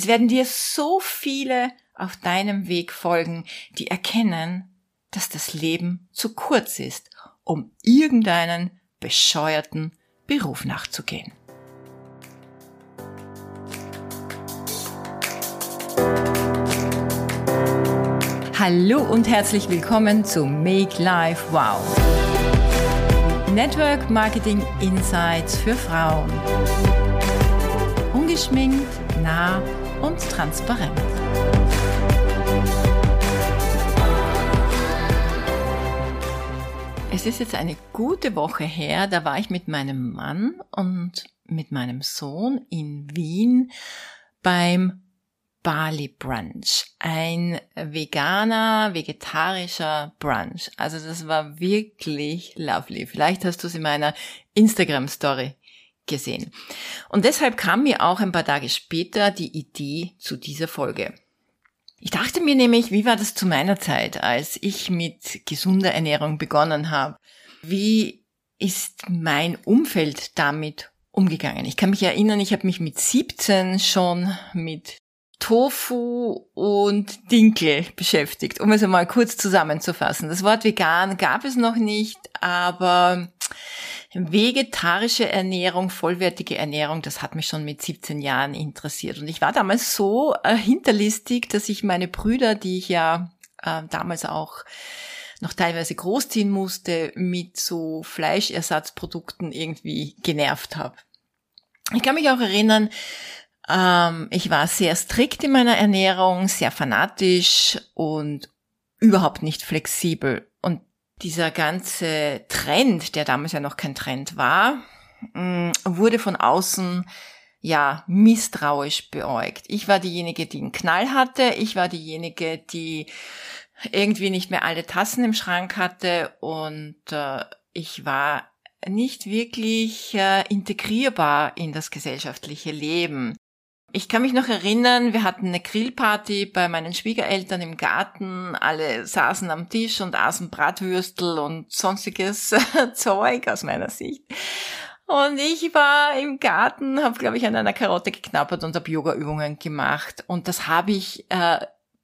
Es werden dir so viele auf deinem Weg folgen, die erkennen, dass das Leben zu kurz ist, um irgendeinen bescheuerten Beruf nachzugehen. Hallo und herzlich willkommen zu Make Life Wow. Network Marketing Insights für Frauen. Ungeschminkt, nah und transparent. Es ist jetzt eine gute Woche her, da war ich mit meinem Mann und mit meinem Sohn in Wien beim Bali Brunch. Ein veganer, vegetarischer Brunch. Also das war wirklich lovely. Vielleicht hast du es in meiner Instagram Story gesehen. Und deshalb kam mir auch ein paar Tage später die Idee zu dieser Folge. Ich dachte mir nämlich, wie war das zu meiner Zeit, als ich mit gesunder Ernährung begonnen habe? Wie ist mein Umfeld damit umgegangen? Ich kann mich erinnern, ich habe mich mit 17 schon mit Tofu und Dinkel beschäftigt, um es einmal kurz zusammenzufassen. Das Wort vegan gab es noch nicht, aber vegetarische Ernährung, vollwertige Ernährung, das hat mich schon mit 17 Jahren interessiert. Und ich war damals so äh, hinterlistig, dass ich meine Brüder, die ich ja äh, damals auch noch teilweise großziehen musste, mit so Fleischersatzprodukten irgendwie genervt habe. Ich kann mich auch erinnern, ähm, ich war sehr strikt in meiner Ernährung, sehr fanatisch und überhaupt nicht flexibel. Dieser ganze Trend, der damals ja noch kein Trend war, mm, wurde von außen ja misstrauisch beäugt. Ich war diejenige, die einen Knall hatte. Ich war diejenige, die irgendwie nicht mehr alle Tassen im Schrank hatte und äh, ich war nicht wirklich äh, integrierbar in das gesellschaftliche Leben. Ich kann mich noch erinnern, wir hatten eine Grillparty bei meinen Schwiegereltern im Garten. Alle saßen am Tisch und aßen Bratwürstel und sonstiges Zeug aus meiner Sicht. Und ich war im Garten, habe, glaube ich, an einer Karotte geknappert und habe Yoga-Übungen gemacht. Und das habe ich, äh,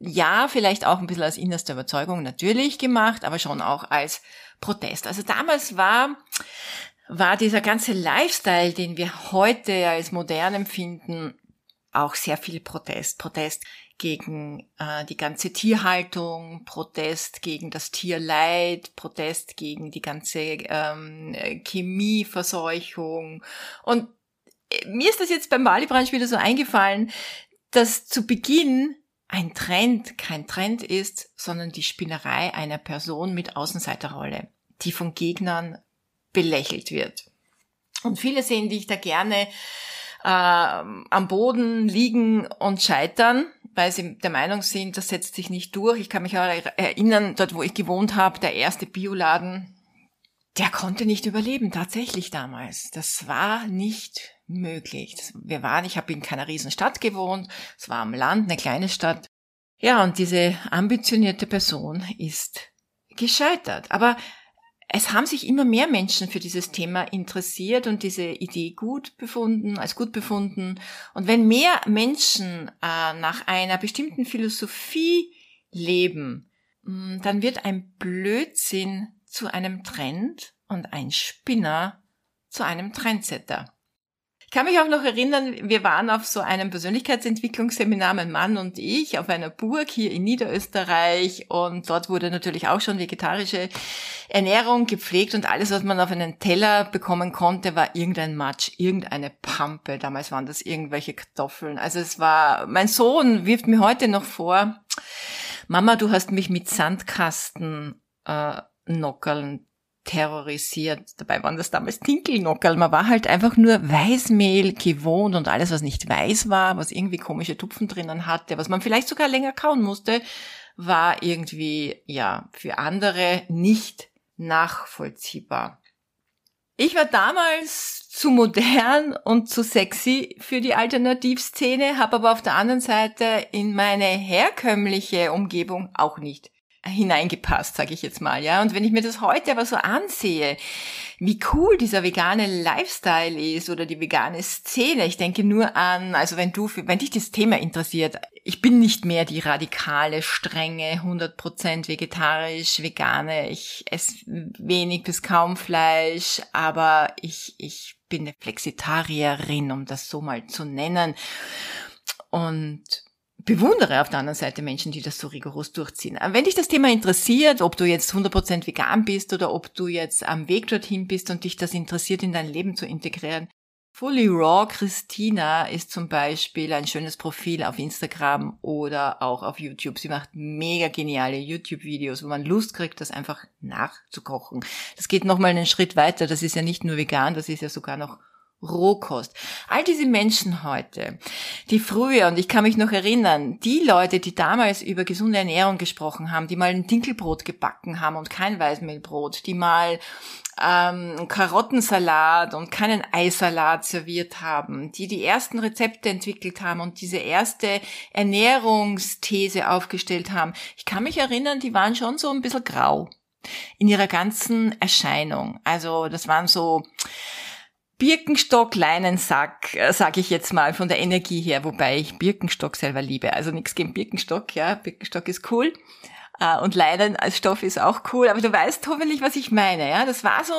ja, vielleicht auch ein bisschen als innerste Überzeugung natürlich gemacht, aber schon auch als Protest. Also damals war war dieser ganze Lifestyle, den wir heute als modern empfinden, auch sehr viel Protest. Protest gegen äh, die ganze Tierhaltung, Protest gegen das Tierleid, Protest gegen die ganze ähm, Chemieverseuchung. Und äh, mir ist das jetzt beim Bali-Branch wieder so eingefallen, dass zu Beginn ein Trend kein Trend ist, sondern die Spinnerei einer Person mit Außenseiterrolle, die von Gegnern belächelt wird. Und viele sehen dich da gerne äh, am Boden liegen und scheitern, weil sie der Meinung sind, das setzt sich nicht durch. Ich kann mich auch erinnern, dort wo ich gewohnt habe, der erste Bioladen, der konnte nicht überleben, tatsächlich damals. Das war nicht möglich. Wir waren, ich habe in keiner Riesenstadt gewohnt, es war am Land, eine kleine Stadt. Ja, und diese ambitionierte Person ist gescheitert. Aber es haben sich immer mehr Menschen für dieses Thema interessiert und diese Idee gut befunden, als gut befunden. Und wenn mehr Menschen äh, nach einer bestimmten Philosophie leben, mm, dann wird ein Blödsinn zu einem Trend und ein Spinner zu einem Trendsetter. Ich kann mich auch noch erinnern, wir waren auf so einem Persönlichkeitsentwicklungsseminar, mein Mann und ich, auf einer Burg hier in Niederösterreich und dort wurde natürlich auch schon vegetarische Ernährung gepflegt und alles, was man auf einen Teller bekommen konnte, war irgendein Matsch, irgendeine Pampe. Damals waren das irgendwelche Kartoffeln. Also es war, mein Sohn wirft mir heute noch vor, Mama, du hast mich mit Sandkasten äh, Nockerln terrorisiert. Dabei waren das damals Tinkelnockerl. Man war halt einfach nur Weißmehl gewohnt und alles, was nicht weiß war, was irgendwie komische Tupfen drinnen hatte, was man vielleicht sogar länger kauen musste, war irgendwie, ja, für andere nicht nachvollziehbar. Ich war damals zu modern und zu sexy für die Alternativszene, habe aber auf der anderen Seite in meine herkömmliche Umgebung auch nicht hineingepasst, sage ich jetzt mal, ja. Und wenn ich mir das heute aber so ansehe, wie cool dieser vegane Lifestyle ist oder die vegane Szene. Ich denke nur an, also wenn du, wenn dich das Thema interessiert, ich bin nicht mehr die radikale, strenge, 100% vegetarisch, vegane. Ich esse wenig bis kaum Fleisch, aber ich, ich bin eine Flexitarierin, um das so mal zu nennen. Und bewundere auf der anderen Seite Menschen, die das so rigoros durchziehen. Wenn dich das Thema interessiert, ob du jetzt 100% vegan bist oder ob du jetzt am Weg dorthin bist und dich das interessiert, in dein Leben zu integrieren, Fully Raw Christina ist zum Beispiel ein schönes Profil auf Instagram oder auch auf YouTube. Sie macht mega geniale YouTube-Videos, wo man Lust kriegt, das einfach nachzukochen. Das geht nochmal einen Schritt weiter. Das ist ja nicht nur vegan, das ist ja sogar noch Rohkost. All diese Menschen heute, die früher, und ich kann mich noch erinnern, die Leute, die damals über gesunde Ernährung gesprochen haben, die mal ein Dinkelbrot gebacken haben und kein Weißmehlbrot, die mal ähm, Karottensalat und keinen Eisalat serviert haben, die die ersten Rezepte entwickelt haben und diese erste Ernährungsthese aufgestellt haben. Ich kann mich erinnern, die waren schon so ein bisschen grau in ihrer ganzen Erscheinung. Also das waren so Birkenstock, Leinensack, äh, sage ich jetzt mal von der Energie her, wobei ich Birkenstock selber liebe. Also nichts gegen Birkenstock, ja, Birkenstock ist cool. Äh, und Leinen als Stoff ist auch cool, aber du weißt hoffentlich, was ich meine, ja. Das war so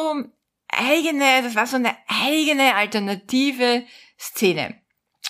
eigene, das war so eine eigene alternative Szene.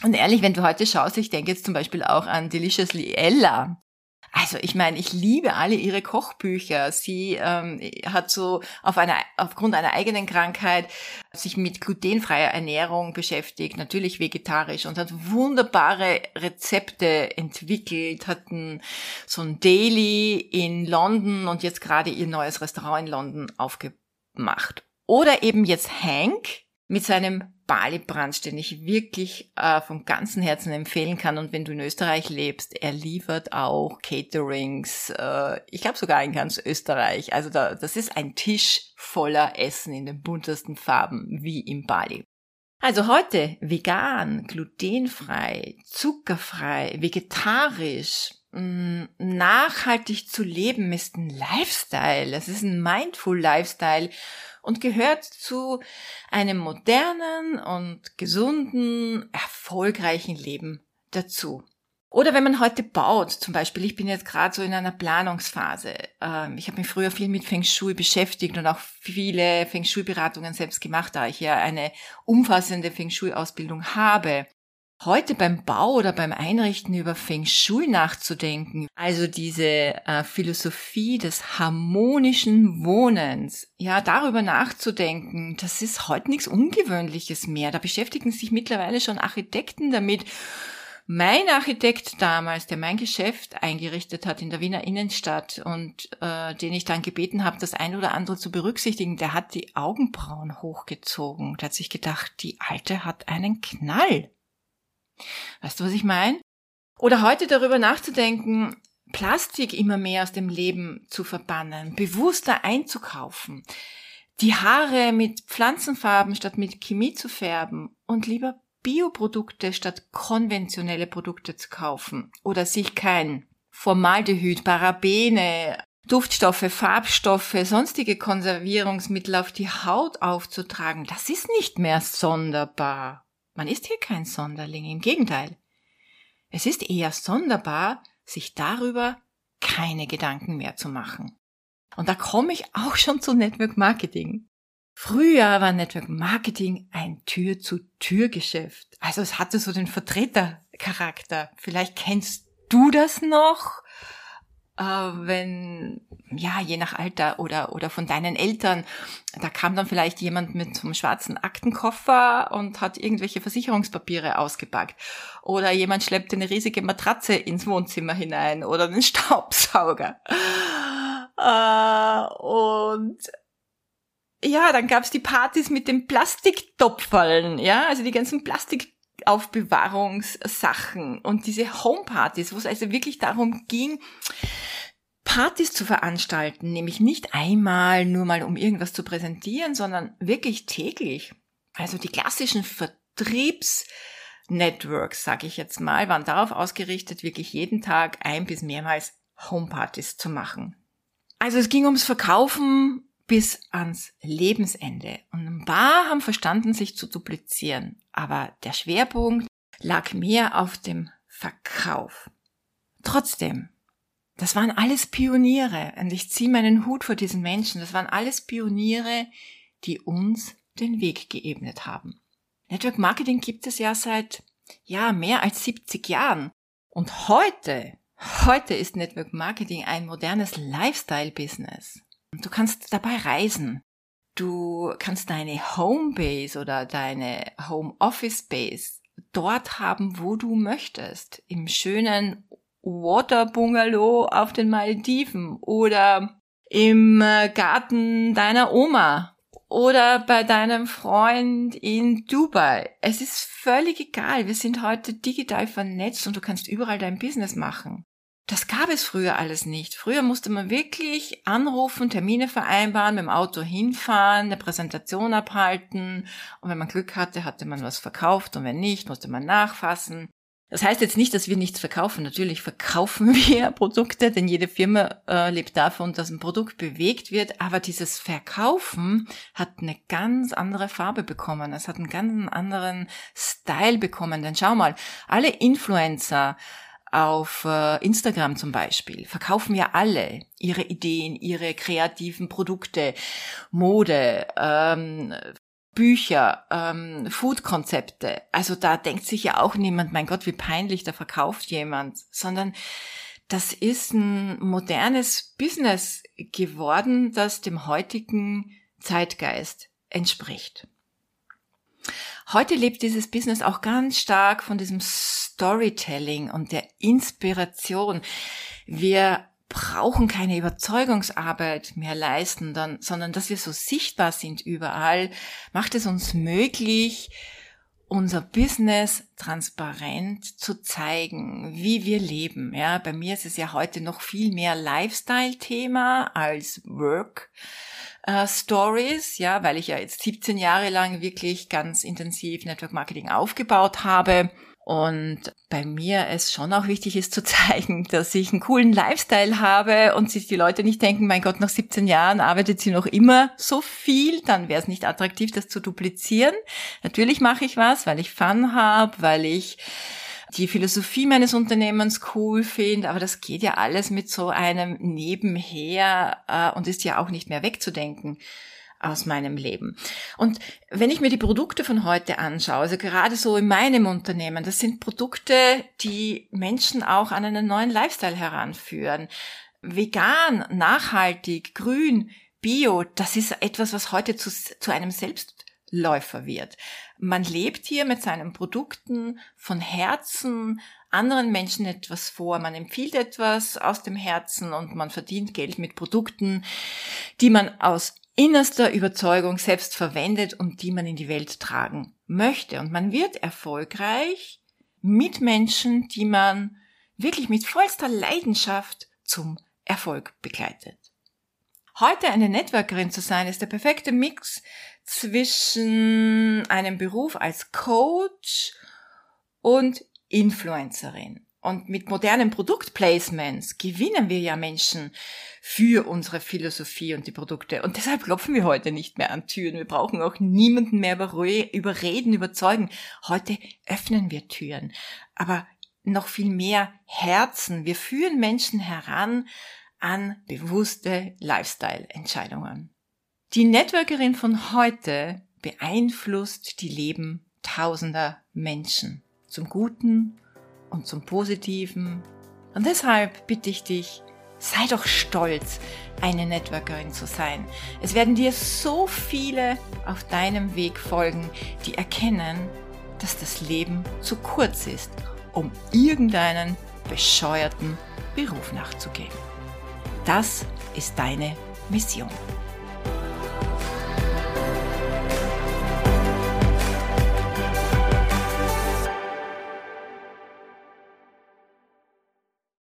Und ehrlich, wenn du heute schaust, ich denke jetzt zum Beispiel auch an Deliciously Ella. Also ich meine, ich liebe alle ihre Kochbücher. Sie ähm, hat so auf einer, aufgrund einer eigenen Krankheit sich mit glutenfreier Ernährung beschäftigt, natürlich vegetarisch und hat wunderbare Rezepte entwickelt, hat ein, so ein Daily in London und jetzt gerade ihr neues Restaurant in London aufgemacht. Oder eben jetzt Hank mit seinem Bali-Brunch, den ich wirklich äh, von ganzem Herzen empfehlen kann. Und wenn du in Österreich lebst, er liefert auch Caterings, äh, ich glaube sogar in ganz Österreich. Also da, das ist ein Tisch voller Essen in den buntesten Farben, wie im Bali. Also heute vegan, glutenfrei, zuckerfrei, vegetarisch, mm, nachhaltig zu leben ist ein Lifestyle. Es ist ein mindful Lifestyle und gehört zu einem modernen und gesunden, erfolgreichen Leben dazu. Oder wenn man heute baut, zum Beispiel, ich bin jetzt gerade so in einer Planungsphase. Ähm, ich habe mich früher viel mit Feng Shui beschäftigt und auch viele Feng Shui-Beratungen selbst gemacht, da ich ja eine umfassende Feng Shui-Ausbildung habe heute beim Bau oder beim Einrichten über Feng Shui nachzudenken, also diese äh, Philosophie des harmonischen Wohnens, ja, darüber nachzudenken, das ist heute nichts Ungewöhnliches mehr. Da beschäftigen sich mittlerweile schon Architekten damit. Mein Architekt damals, der mein Geschäft eingerichtet hat in der Wiener Innenstadt und äh, den ich dann gebeten habe, das ein oder andere zu berücksichtigen, der hat die Augenbrauen hochgezogen. Der hat sich gedacht, die Alte hat einen Knall. Weißt du, was ich meine? Oder heute darüber nachzudenken, Plastik immer mehr aus dem Leben zu verbannen, bewusster einzukaufen, die Haare mit Pflanzenfarben statt mit Chemie zu färben und lieber Bioprodukte statt konventionelle Produkte zu kaufen oder sich kein Formaldehyd, Parabene, Duftstoffe, Farbstoffe, sonstige Konservierungsmittel auf die Haut aufzutragen, das ist nicht mehr sonderbar. Man ist hier kein Sonderling, im Gegenteil. Es ist eher sonderbar, sich darüber keine Gedanken mehr zu machen. Und da komme ich auch schon zu Network Marketing. Früher war Network Marketing ein Tür-zu-Tür-Geschäft. Also es hatte so den Vertretercharakter. Vielleicht kennst du das noch äh, wenn, ja, je nach Alter oder, oder von deinen Eltern, da kam dann vielleicht jemand mit einem schwarzen Aktenkoffer und hat irgendwelche Versicherungspapiere ausgepackt. Oder jemand schleppte eine riesige Matratze ins Wohnzimmer hinein oder einen Staubsauger. Äh, und ja, dann gab's die Partys mit den Plastiktopferln, ja, also die ganzen Plastik Aufbewahrungssachen und diese Homepartys, wo es also wirklich darum ging, Partys zu veranstalten, nämlich nicht einmal nur mal um irgendwas zu präsentieren, sondern wirklich täglich. Also die klassischen Vertriebsnetworks, sage ich jetzt mal, waren darauf ausgerichtet, wirklich jeden Tag ein bis mehrmals Homepartys zu machen. Also es ging ums Verkaufen bis ans Lebensende. Und ein paar haben verstanden, sich zu duplizieren. Aber der Schwerpunkt lag mehr auf dem Verkauf. Trotzdem, das waren alles Pioniere. Und ich ziehe meinen Hut vor diesen Menschen. Das waren alles Pioniere, die uns den Weg geebnet haben. Network Marketing gibt es ja seit, ja, mehr als 70 Jahren. Und heute, heute ist Network Marketing ein modernes Lifestyle-Business. Du kannst dabei reisen. Du kannst deine Homebase oder deine Home Office Base dort haben, wo du möchtest. Im schönen Water Bungalow auf den Malediven oder im äh, Garten deiner Oma oder bei deinem Freund in Dubai. Es ist völlig egal. Wir sind heute digital vernetzt und du kannst überall dein Business machen. Das gab es früher alles nicht. Früher musste man wirklich anrufen, Termine vereinbaren, mit dem Auto hinfahren, eine Präsentation abhalten und wenn man Glück hatte, hatte man was verkauft und wenn nicht, musste man nachfassen. Das heißt jetzt nicht, dass wir nichts verkaufen. Natürlich verkaufen wir Produkte, denn jede Firma äh, lebt davon, dass ein Produkt bewegt wird. Aber dieses Verkaufen hat eine ganz andere Farbe bekommen. Es hat einen ganz anderen Style bekommen. Denn schau mal, alle Influencer auf äh, Instagram zum Beispiel verkaufen ja alle ihre Ideen, ihre kreativen Produkte, Mode, ähm, Bücher, ähm, Food-Konzepte. Also da denkt sich ja auch niemand, mein Gott, wie peinlich, da verkauft jemand, sondern das ist ein modernes Business geworden, das dem heutigen Zeitgeist entspricht. Heute lebt dieses Business auch ganz stark von diesem Storytelling und der Inspiration. Wir brauchen keine Überzeugungsarbeit mehr leisten, dann, sondern dass wir so sichtbar sind überall, macht es uns möglich, unser Business transparent zu zeigen, wie wir leben. Ja, bei mir ist es ja heute noch viel mehr Lifestyle-Thema als Work. Uh, Stories, ja, weil ich ja jetzt 17 Jahre lang wirklich ganz intensiv Network Marketing aufgebaut habe und bei mir es schon auch wichtig ist zu zeigen, dass ich einen coolen Lifestyle habe und sich die Leute nicht denken, mein Gott, nach 17 Jahren arbeitet sie noch immer so viel, dann wäre es nicht attraktiv, das zu duplizieren. Natürlich mache ich was, weil ich Fun habe, weil ich die Philosophie meines Unternehmens cool finde, aber das geht ja alles mit so einem Nebenher äh, und ist ja auch nicht mehr wegzudenken aus meinem Leben. Und wenn ich mir die Produkte von heute anschaue, also gerade so in meinem Unternehmen, das sind Produkte, die Menschen auch an einen neuen Lifestyle heranführen. Vegan, nachhaltig, grün, bio, das ist etwas, was heute zu, zu einem Selbstläufer wird. Man lebt hier mit seinen Produkten von Herzen anderen Menschen etwas vor, man empfiehlt etwas aus dem Herzen und man verdient Geld mit Produkten, die man aus innerster Überzeugung selbst verwendet und die man in die Welt tragen möchte. Und man wird erfolgreich mit Menschen, die man wirklich mit vollster Leidenschaft zum Erfolg begleitet. Heute eine Networkerin zu sein, ist der perfekte Mix zwischen einem Beruf als Coach und Influencerin. Und mit modernen Produktplacements gewinnen wir ja Menschen für unsere Philosophie und die Produkte. Und deshalb klopfen wir heute nicht mehr an Türen. Wir brauchen auch niemanden mehr überreden, überzeugen. Heute öffnen wir Türen. Aber noch viel mehr Herzen. Wir führen Menschen heran an bewusste Lifestyle-Entscheidungen. Die Networkerin von heute beeinflusst die Leben tausender Menschen. Zum Guten und zum Positiven. Und deshalb bitte ich dich, sei doch stolz, eine Networkerin zu sein. Es werden dir so viele auf deinem Weg folgen, die erkennen, dass das Leben zu kurz ist, um irgendeinen bescheuerten Beruf nachzugehen. Das ist deine Mission.